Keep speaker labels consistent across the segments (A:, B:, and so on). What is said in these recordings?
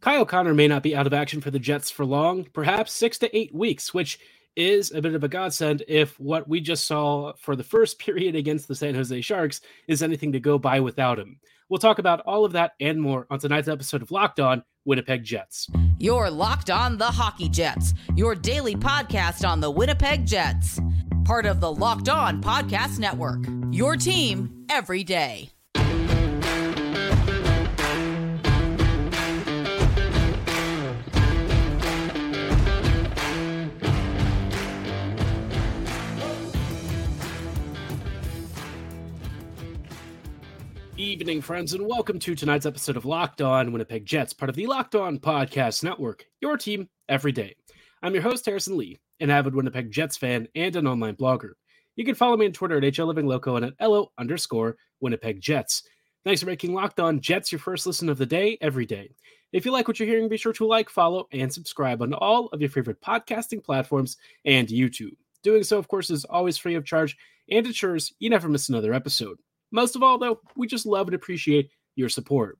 A: Kyle Connor may not be out of action for the Jets for long, perhaps six to eight weeks, which is a bit of a godsend if what we just saw for the first period against the San Jose Sharks is anything to go by without him. We'll talk about all of that and more on tonight's episode of Locked On Winnipeg Jets.
B: You're Locked On the Hockey Jets, your daily podcast on the Winnipeg Jets. Part of the Locked On Podcast Network. Your team every day.
A: Evening, friends, and welcome to tonight's episode of Locked On Winnipeg Jets, part of the Locked On Podcast Network, your team every day. I'm your host, Harrison Lee, an avid Winnipeg Jets fan and an online blogger. You can follow me on Twitter at HLLivingLoco and at LO underscore Winnipeg Jets. Thanks for making Locked On Jets your first listen of the day every day. If you like what you're hearing, be sure to like, follow, and subscribe on all of your favorite podcasting platforms and YouTube. Doing so, of course, is always free of charge and ensures you never miss another episode. Most of all, though, we just love and appreciate your support.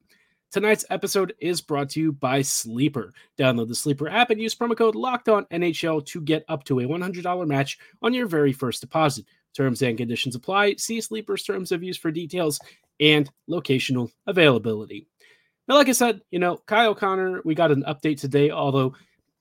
A: Tonight's episode is brought to you by Sleeper. Download the Sleeper app and use promo code Locked On NHL to get up to a $100 match on your very first deposit. Terms and conditions apply. See Sleeper's terms of use for details and locational availability. Now, like I said, you know, Kyle Connor, we got an update today, although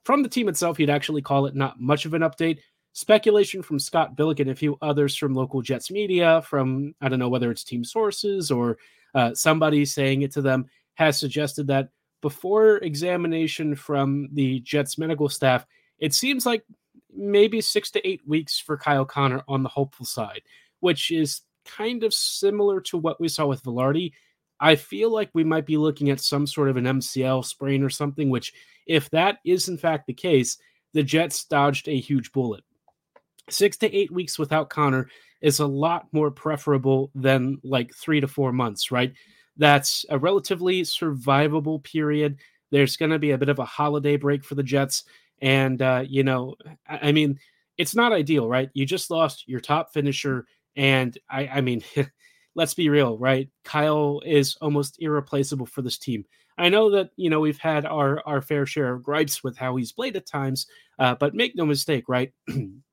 A: from the team itself, you'd actually call it not much of an update speculation from Scott Billeck and a few others from local Jets media, from I don't know whether it's team sources or uh, somebody saying it to them, has suggested that before examination from the Jets medical staff, it seems like maybe six to eight weeks for Kyle Connor on the hopeful side, which is kind of similar to what we saw with Vilardi. I feel like we might be looking at some sort of an MCL sprain or something, which, if that is in fact the case, the Jets dodged a huge bullet six to eight weeks without Connor is a lot more preferable than like three to four months, right? That's a relatively survivable period. There's going to be a bit of a holiday break for the Jets. And, uh, you know, I, I mean, it's not ideal, right? You just lost your top finisher. And I, I mean, let's be real, right? Kyle is almost irreplaceable for this team. I know that you know we've had our our fair share of gripes with how he's played at times, uh, but make no mistake, right?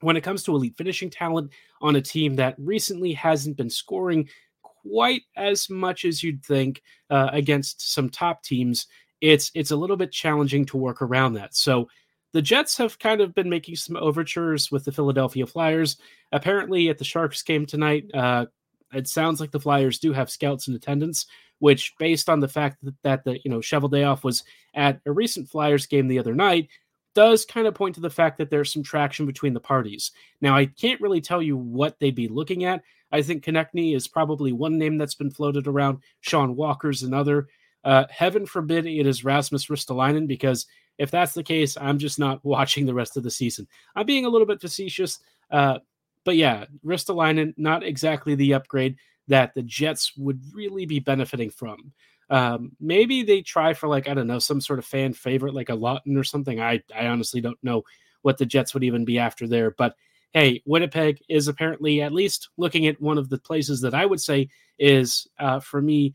A: when it comes to elite finishing talent on a team that recently hasn't been scoring quite as much as you'd think uh, against some top teams, it's it's a little bit challenging to work around that. So the Jets have kind of been making some overtures with the Philadelphia Flyers. Apparently, at the Sharks game tonight, uh, it sounds like the Flyers do have scouts in attendance. Which, based on the fact that, that the you know Cheveldayoff was at a recent Flyers game the other night, does kind of point to the fact that there's some traction between the parties. Now, I can't really tell you what they'd be looking at. I think Konecny is probably one name that's been floated around. Sean Walker's another. Uh, heaven forbid it is Rasmus Ristolainen, because if that's the case, I'm just not watching the rest of the season. I'm being a little bit facetious, uh, but yeah, Ristolainen, not exactly the upgrade that the Jets would really be benefiting from. Um, maybe they try for like I don't know some sort of fan favorite like a Laughton or something. I I honestly don't know what the Jets would even be after there, but hey, Winnipeg is apparently at least looking at one of the places that I would say is uh, for me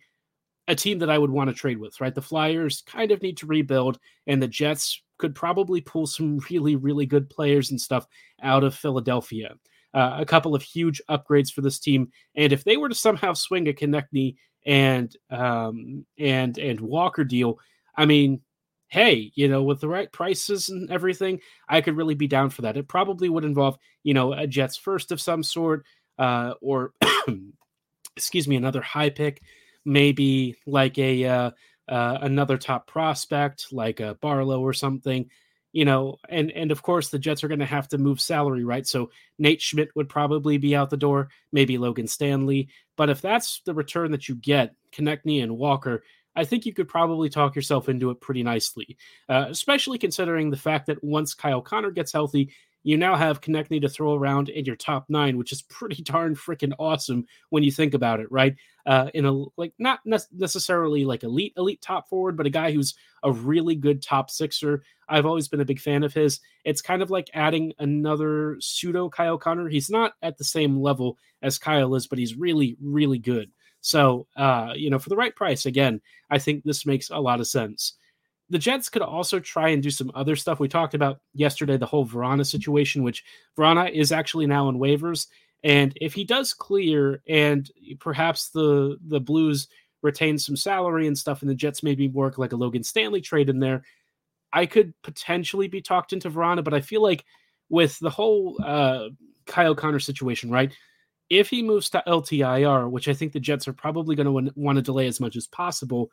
A: a team that I would want to trade with. Right, the Flyers kind of need to rebuild, and the Jets could probably pull some really really good players and stuff out of Philadelphia. Uh, a couple of huge upgrades for this team, and if they were to somehow swing a Konecny and um, and and Walker deal, I mean, hey, you know, with the right prices and everything, I could really be down for that. It probably would involve, you know, a Jets first of some sort, uh, or excuse me, another high pick, maybe like a uh, uh, another top prospect like a Barlow or something you know, and and of course the Jets are going to have to move salary, right? So Nate Schmidt would probably be out the door, maybe Logan Stanley. But if that's the return that you get, Konecny and Walker, I think you could probably talk yourself into it pretty nicely, uh, especially considering the fact that once Kyle Connor gets healthy, you now have Konecny to throw around in your top nine, which is pretty darn freaking awesome when you think about it, right? Uh, in a like not ne- necessarily like elite elite top forward, but a guy who's a really good top sixer. I've always been a big fan of his. It's kind of like adding another pseudo Kyle Connor. He's not at the same level as Kyle is, but he's really really good. So, uh, you know, for the right price, again, I think this makes a lot of sense. The Jets could also try and do some other stuff. We talked about yesterday the whole Vrana situation, which Vrana is actually now in waivers. And if he does clear and perhaps the the Blues retain some salary and stuff, and the Jets maybe work like a Logan Stanley trade in there, I could potentially be talked into Vrana. But I feel like with the whole uh, Kyle Connor situation, right? If he moves to LTIR, which I think the Jets are probably going to want to delay as much as possible,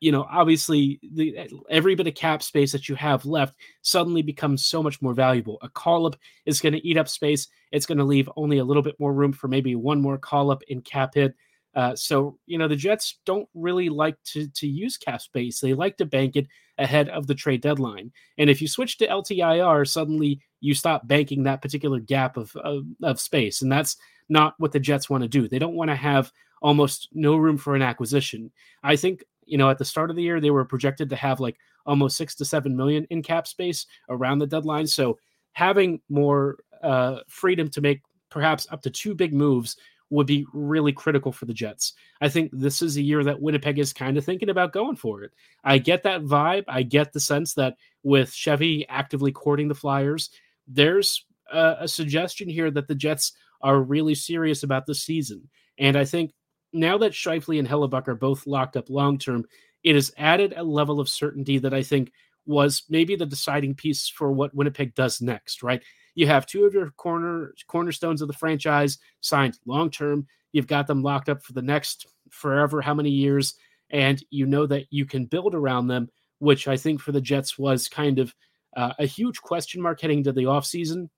A: you know, obviously, the every bit of cap space that you have left suddenly becomes so much more valuable. A call up is going to eat up space. It's going to leave only a little bit more room for maybe one more call up in cap hit. Uh, so you know the Jets don't really like to to use cap space. They like to bank it ahead of the trade deadline. And if you switch to LTIR, suddenly you stop banking that particular gap of of, of space, and that's not what the Jets want to do. They don't want to have almost no room for an acquisition. I think you know, at the start of the year, they were projected to have like almost six to seven million in cap space around the deadline. So having more uh, freedom to make perhaps up to two big moves would be really critical for the Jets. I think this is a year that Winnipeg is kind of thinking about going for it. I get that vibe. I get the sense that with Chevy actively courting the Flyers, there's a, a suggestion here that the Jets are really serious about this season. And I think now that Scheifele and Hellebuyck are both locked up long term, it has added a level of certainty that I think was maybe the deciding piece for what Winnipeg does next, right? You have two of your corner cornerstones of the franchise signed long term. You've got them locked up for the next forever, how many years, and you know that you can build around them, which I think for the Jets was kind of uh, a huge question mark heading to the offseason.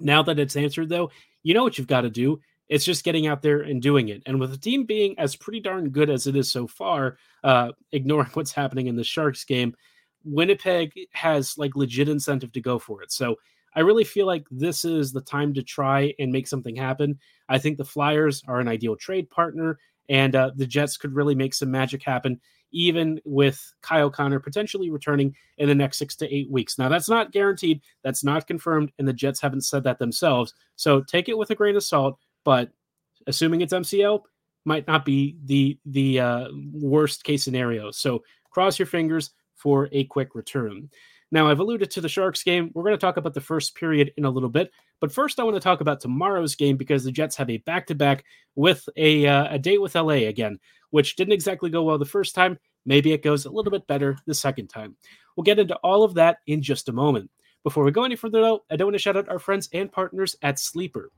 A: Now that it's answered, though, you know what you've got to do. It's just getting out there and doing it. And with the team being as pretty darn good as it is so far, uh, ignoring what's happening in the Sharks game, Winnipeg has like legit incentive to go for it. So I really feel like this is the time to try and make something happen. I think the Flyers are an ideal trade partner, and uh, the Jets could really make some magic happen, even with Kyle Connor potentially returning in the next six to eight weeks. Now, that's not guaranteed, that's not confirmed, and the Jets haven't said that themselves. So take it with a grain of salt but assuming it's MCL, might not be the the uh, worst case scenario. So cross your fingers for a quick return. Now, I've alluded to the Sharks game. We're going to talk about the first period in a little bit, but first, I want to talk about tomorrow's game because the Jets have a back to back with a uh, a date with LA again, which didn't exactly go well the first time. Maybe it goes a little bit better the second time. We'll get into all of that in just a moment. Before we go any further, though, I don't want to shout out our friends and partners at Sleeper.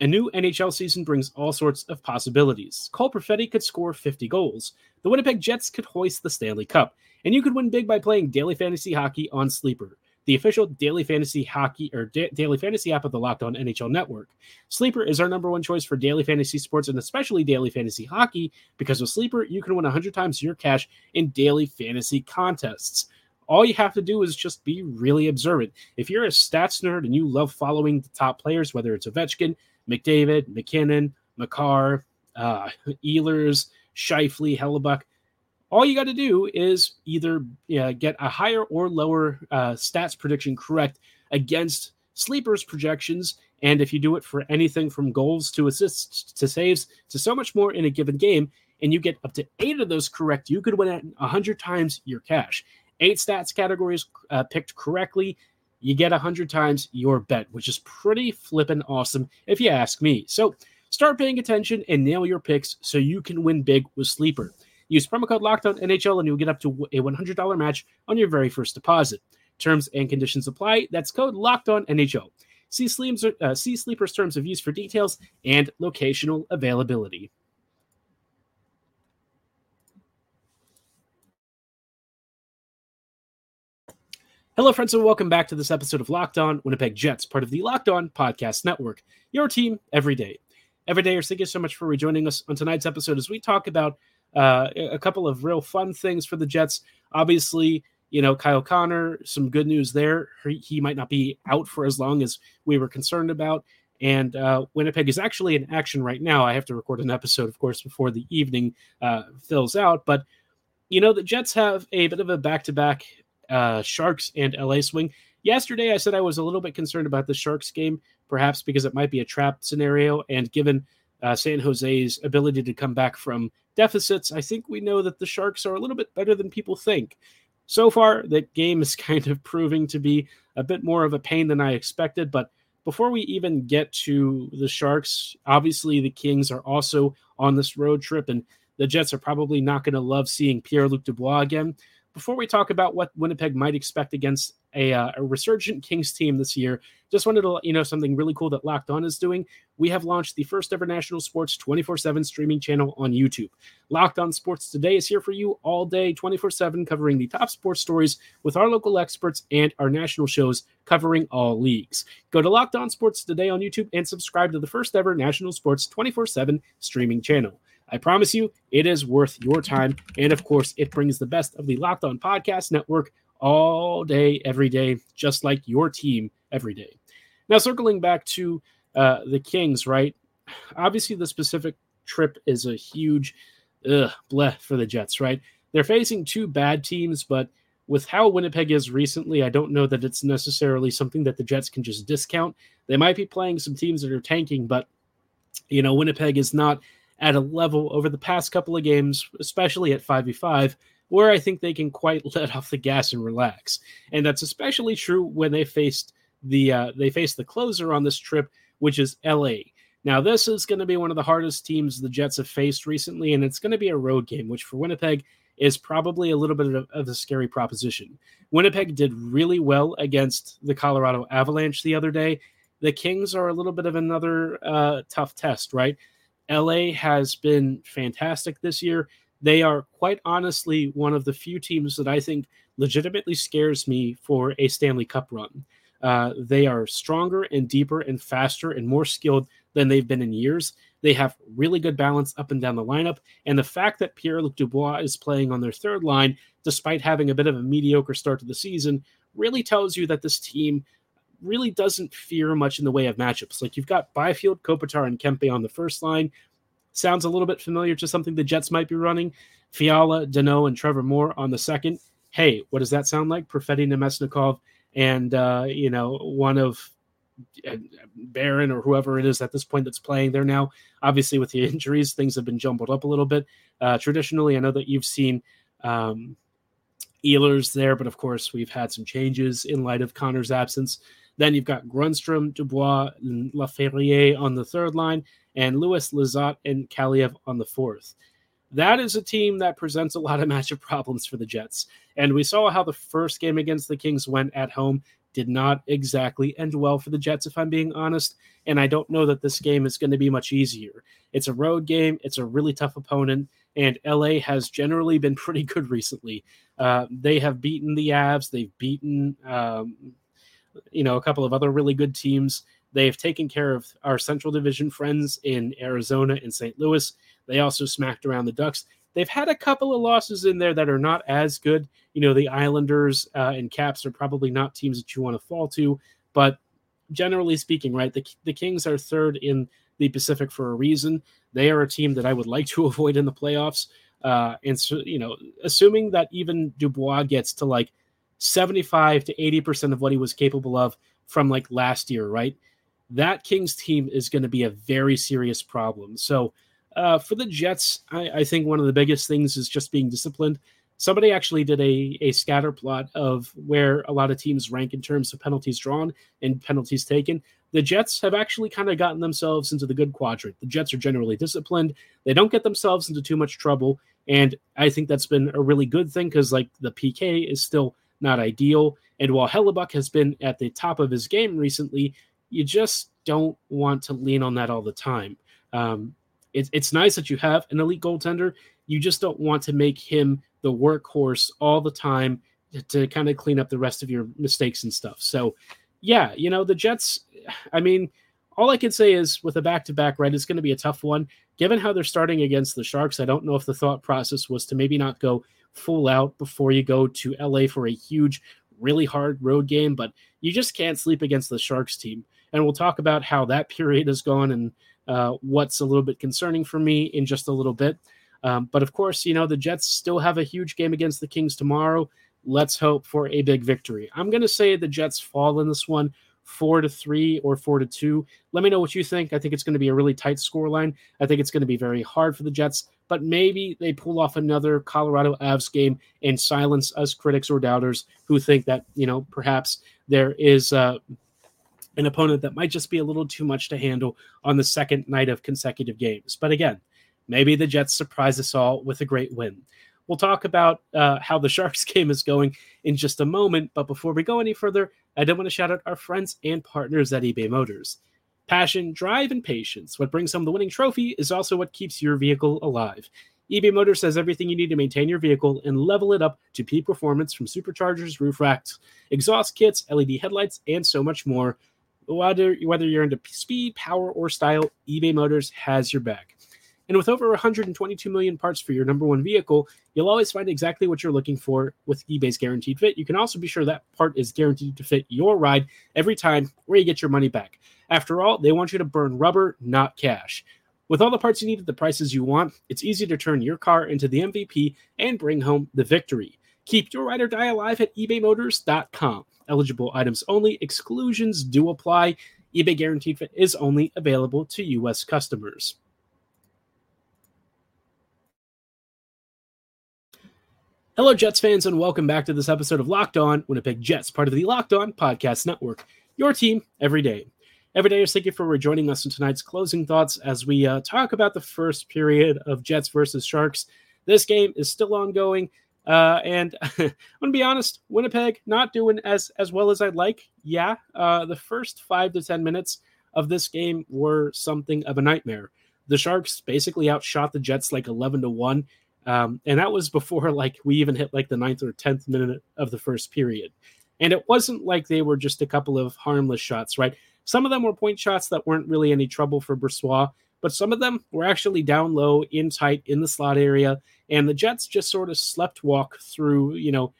A: A new NHL season brings all sorts of possibilities. Cole Perfetti could score 50 goals. The Winnipeg Jets could hoist the Stanley Cup. And you could win big by playing daily fantasy hockey on Sleeper, the official daily fantasy hockey or da- daily fantasy app of the Locked On NHL Network. Sleeper is our number one choice for daily fantasy sports and especially daily fantasy hockey because with Sleeper, you can win 100 times your cash in daily fantasy contests all you have to do is just be really observant. If you're a stats nerd and you love following the top players, whether it's Ovechkin, McDavid, MacKinnon, Makar, uh, Ehlers, Scheifele, Hellebuyck. All you got to do is either get a higher or lower uh, stats prediction correct against sleepers projections. And if you do it for anything from goals to assists to saves to so much more in a given game, and you get up to eight of those correct, you could win at 100 times your cash. Eight stats categories uh, picked correctly you get 100 times your bet, which is pretty flippin' awesome if you ask me. So start paying attention and nail your picks so you can win big with Sleeper. Use promo code LOCKEDON NHL and you'll get up to a $100 match on your very first deposit. Terms and conditions apply. That's code LOCKEDON NHL. Uh, see Sleeper's terms of use for details and locational availability. Hello, friends, and welcome back to this episode of Locked On Winnipeg Jets, part of the Locked On Podcast Network, your team every day. Every day, thank you so much for rejoining us on tonight's episode as we talk about uh, a couple of real fun things for the Jets. Obviously, you know, Kyle Connor, some good news there. He might not be out for as long as we were concerned about. And uh, Winnipeg is actually in action right now. I have to record an episode, of course, before the evening uh, fills out. But, you know, the Jets have a bit of a back to back uh, Sharks and LA swing. Yesterday, I said I was a little bit concerned about the Sharks game, perhaps because it might be a trap scenario. And given uh, San Jose's ability to come back from deficits, I think we know that the Sharks are a little bit better than people think. so far, that game is kind of proving to be a bit more of a pain than I expected. But before we even get to the Sharks, obviously the Kings are also on this road trip, and the Jets are probably not going to love seeing Pierre Luc Dubois again. Before we talk about what Winnipeg might expect against a, uh, a, resurgent Kings team this year, just wanted to let you know something really cool that Locked On is doing. We have launched the first ever national sports 24 7 streaming channel on YouTube. Locked On Sports Today is here for you all day, 24 7, covering the top sports stories with our local experts and our national shows covering all leagues. Go to Locked On Sports Today on YouTube and subscribe to the first ever national sports 24 7 streaming channel. I promise you, it is worth your time. And of course, it brings the best of the Locked On Podcast Network all day, every day, just like your team every day. Now, circling back to uh, the Kings, right? Obviously, the specific trip is a huge ugh, bleh for the Jets, right? They're facing two bad teams, but with how Winnipeg is recently, I don't know that it's necessarily something that the Jets can just discount. They might be playing some teams that are tanking, but you know, Winnipeg is not at a level over the past couple of games, especially at 5v5, where I think they can quite let off the gas and relax. And that's especially true when they faced the uh, they faced the closer on this trip, which is LA. Now, this is going to be one of the hardest teams the Jets have faced recently, and it's going to be a road game, which for Winnipeg is probably a little bit of, of a scary proposition. Winnipeg did really well against the Colorado Avalanche the other day. The Kings are a little bit of another uh, tough test, right? LA has been fantastic this year. They are quite honestly one of the few teams that I think legitimately scares me for a Stanley Cup run. Uh, they are stronger and deeper and faster and more skilled than they've been in years. They have really good balance up and down the lineup. And the fact that Pierre Luc Dubois is playing on their third line, despite having a bit of a mediocre start to the season, really tells you that this team really doesn't fear much in the way of matchups. Like you've got Byfield, Kopitar, and Kempe on the first line. Sounds a little bit familiar to something the Jets might be running. Fiala, Danault, and Trevor Moore on the second. Hey, what does that sound like? Perfetti Namestnikov and uh, you know one of uh, Barron or whoever it is at this point that's playing there now. Obviously, with the injuries, things have been jumbled up a little bit. Uh, traditionally, I know that you've seen um, Ehlers there, but of course, we've had some changes in light of Connor's absence. Then you've got Grundstrom, Dubois, Laferriere on the third line, and Lewis, Lizotte, and Kaliyev on the fourth. That is a team that presents a lot of matchup problems for the Jets. And we saw how the first game against the Kings went at home. Did not exactly end well for the Jets, if I'm being honest. And I don't know that this game is going to be much easier. It's a road game, it's a really tough opponent, and LA has generally been pretty good recently. Uh, they have beaten the Avs, they've beaten um, you know a couple of other really good teams. They have taken care of our Central Division friends in Arizona and St. Louis. They also smacked around the Ducks. They've had a couple of losses in there that are not as good. You know, the Islanders uh, and Caps are probably not teams that you want to fall to, but generally speaking, right, the, the Kings are third in the Pacific for a reason. They are a team that I would like to avoid in the playoffs. Uh, and so, you know, assuming that even Dubois gets to like 75 to 80% of what he was capable of from like last year, right? That Kings team is going to be a very serious problem. So, uh, for the Jets, I, I, think one of the biggest things is just being disciplined. Somebody actually did a, a scatter plot of where a lot of teams rank in terms of penalties drawn and penalties taken. The Jets have actually kind of gotten themselves into the good quadrant. The Jets are generally disciplined. They don't get themselves into too much trouble. And I think that's been a really good thing because, like, the PK is still not ideal. And while Hellebuyck has been at the top of his game recently, you just don't want to lean on that all the time. Um, it, it's nice that you have an elite goaltender. You just don't want to make him the workhorse all the time to, to kind of clean up the rest of your mistakes and stuff. So, yeah, you know, the Jets, I mean, all I can say is with a back to back, right, it's going to be a tough one. Given how they're starting against the Sharks, I don't know if the thought process was to maybe not go full out before you go to LA for a huge, really hard road game, but you just can't sleep against the Sharks team. And we'll talk about how that period has gone and uh, what's a little bit concerning for me in just a little bit. Um, but of course, you know, the Jets still have a huge game against the Kings tomorrow. Let's hope for a big victory. I'm going to say the Jets fall in this one four to three or four to two. Let me know what you think. I think it's going to be a really tight score line. I think it's going to be very hard for the Jets, but maybe they pull off another Colorado Avs game and silence us critics or doubters who think that, you know, perhaps there is uh, an opponent that might just be a little too much to handle on the second night of consecutive games. But again, maybe the Jets surprise us all with a great win. We'll talk about uh, how the Sharks game is going in just a moment. But before we go any further, I do want to shout out our friends and partners at eBay Motors. Passion, drive, and patience. What brings home the winning trophy is also what keeps your vehicle alive. eBay Motors has everything you need to maintain your vehicle and level it up to peak performance from superchargers, roof racks, exhaust kits, LED headlights, and so much more. Whether, whether you're into speed, power, or style, eBay Motors has your back. And with over 122 million parts for your number one vehicle, you'll always find exactly what you're looking for with eBay's guaranteed fit. You can also be sure that part is guaranteed to fit your ride every time where you get your money back. After all, they want you to burn rubber, not cash. With all the parts you need at the prices you want, it's easy to turn your car into the MVP and bring home the victory. Keep your ride or die alive at ebaymotors.com. Eligible items only, exclusions do apply. eBay Guaranteed Fit is only available to U.S. customers. Hello, Jets fans, and welcome back to this episode of Locked On Winnipeg Jets, part of the Locked On Podcast Network. Your team every day. Every day, thank you for joining us in tonight's closing thoughts as we uh, talk about the first period of Jets versus Sharks. This game is still ongoing, uh, and I'm gonna be honest, Winnipeg not doing as as well as I'd like. Yeah, uh, the first five to ten minutes of this game were something of a nightmare. The Sharks basically outshot the Jets like 11 to one um, and that was before like we even hit like the ninth or tenth minute of the first period. And it wasn't like they were just a couple of harmless shots, right? Some of them were point shots that weren't really any trouble for Brossoit, but some of them were actually down low, in tight, in the slot area. And the Jets just sort of slept walk through, you know,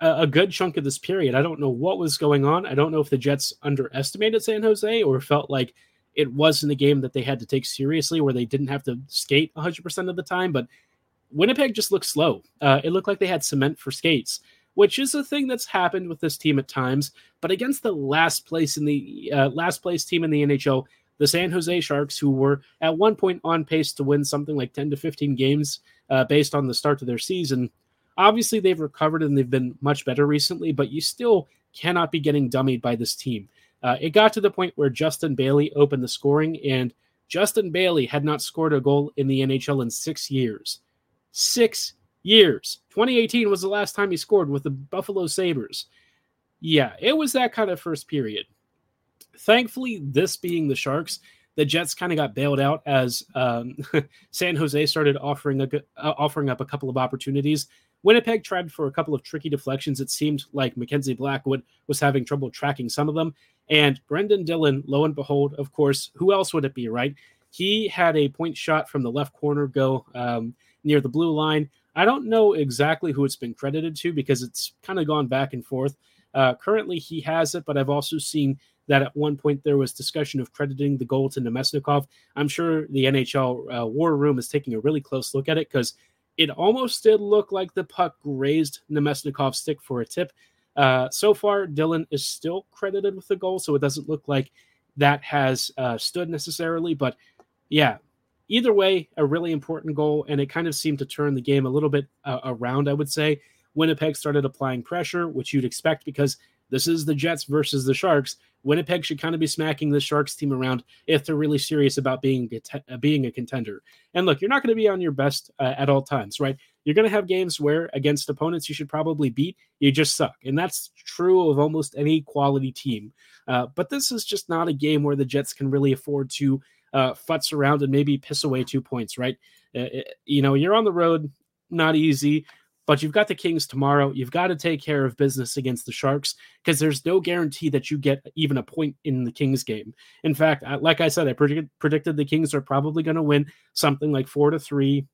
A: a, a good chunk of this period. I don't know what was going on. I don't know if the Jets underestimated San Jose or felt like it wasn't a game that they had to take seriously where they didn't have to skate 100% of the time. But Winnipeg just looked slow. Uh, it looked like they had cement for skates, which is a thing that's happened with this team at times. But against the last place in the uh, last place team in the NHL, the San Jose Sharks, who were at one point on pace to win something like 10 to 15 games uh, based on the start of their season, obviously they've recovered and they've been much better recently. But you still cannot be getting dummied by this team. Uh, it got to the point where Justin Bailey opened the scoring, and Justin Bailey had not scored a goal in the NHL in six years six years. 2018 was the last time he scored with the Buffalo Sabres. Yeah, it was that kind of first period. Thankfully, this being the Sharks, the Jets kind of got bailed out as um, San Jose started offering a, uh, offering up a couple of opportunities. Winnipeg tried for a couple of tricky deflections. It seemed like Mackenzie Blackwood was having trouble tracking some of them. And Brendan Dillon, lo and behold, of course, who else would it be, right? He had a point shot from the left corner go. Um, near the blue line. I don't know exactly who it's been credited to because it's kind of gone back and forth. Uh, currently, he has it, but I've also seen that at one point there was discussion of crediting the goal to Namestnikov. I'm sure the NHL uh, War Room is taking a really close look at it because it almost did look like the puck grazed Namestnikov's stick for a tip. Uh, so far, Dillon is still credited with the goal, so it doesn't look like that has uh, stood necessarily. But yeah, either way, a really important goal, and it kind of seemed to turn the game a little bit uh, around, I would say. Winnipeg started applying pressure, which you'd expect because this is the Jets versus the Sharks. Winnipeg should kind of be smacking the Sharks team around if they're really serious about being uh, being a contender. And look, you're not going to be on your best uh, at all times, right? You're going to have games where against opponents you should probably beat, you just suck. And that's true of almost any quality team. Uh, but this is just not a game where the Jets can really afford to uh, futz around and maybe piss away two points, right? Uh, uh, you know, you're on the road, not easy, but you've got the Kings tomorrow. You've got to take care of business against the Sharks because there's no guarantee that you get even a point in the Kings game. In fact, like I said, I predicted, predicted the Kings are probably going to win something like four to three,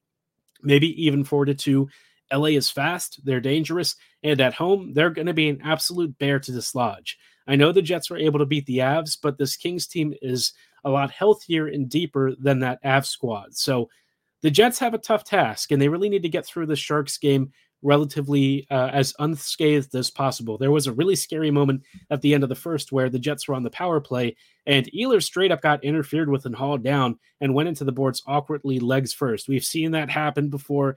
A: maybe even four to two. LA is fast, they're dangerous, and at home, they're going to be an absolute bear to dislodge. I know the Jets were able to beat the Avs, but this Kings team is a lot healthier and deeper than that Av squad. So the Jets have a tough task, and they really need to get through the Sharks game relatively uh, as unscathed as possible. There was a really scary moment at the end of the first where the Jets were on the power play and Ehlers straight up got interfered with and hauled down and went into the boards awkwardly legs first. We've seen that happen before.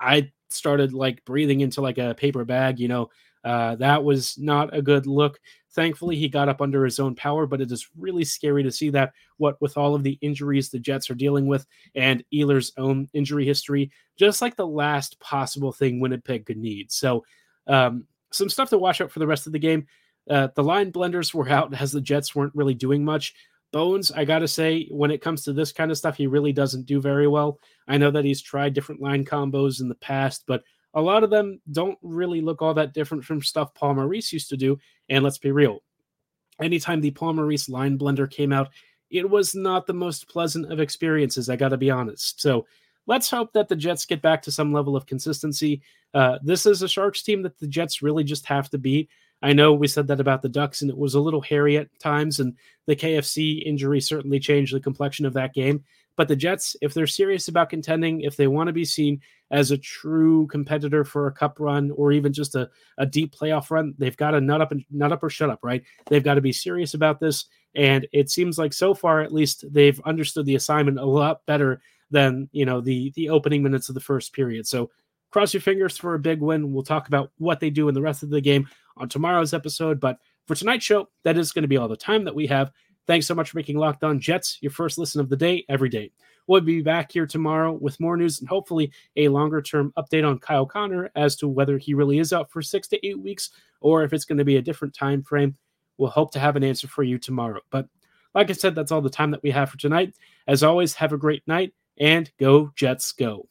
A: I started like breathing into like a paper bag, you know. Uh, that was not a good look. Thankfully, he got up under his own power, but it is really scary to see that. What with all of the injuries the Jets are dealing with and Ehlers' own injury history, just like the last possible thing Winnipeg could need. So, um, some stuff to watch out for the rest of the game. Uh, the line blenders were out as the Jets weren't really doing much. Bones, I got to say, when it comes to this kind of stuff, he really doesn't do very well. I know that he's tried different line combos in the past, but a lot of them don't really look all that different from stuff Paul Maurice used to do. And let's be real, anytime the Paul Maurice line blender came out, it was not the most pleasant of experiences, I got to be honest. So let's hope that the Jets get back to some level of consistency. Uh, this is a Sharks team that the Jets really just have to beat. I know we said that about the Ducks, and it was a little hairy at times, and the KFC injury certainly changed the complexion of that game. But the Jets, if they're serious about contending, if they want to be seen as a true competitor for a cup run or even just a, a deep playoff run, they've got to nut up and nut up or shut up, right? They've got to be serious about this. And it seems like so far, at least, they've understood the assignment a lot better than you know the the opening minutes of the first period. So cross your fingers for a big win. We'll talk about what they do in the rest of the game on tomorrow's episode. But for tonight's show, that is going to be all the time that we have. Thanks so much for making Locked On Jets your first listen of the day every day. We'll be back here tomorrow with more news and hopefully a longer term update on Kyle Connor as to whether he really is out for six to eight weeks or if it's going to be a different time frame. We'll hope to have an answer for you tomorrow. But like I said, that's all the time that we have for tonight. As always, have a great night and go Jets go.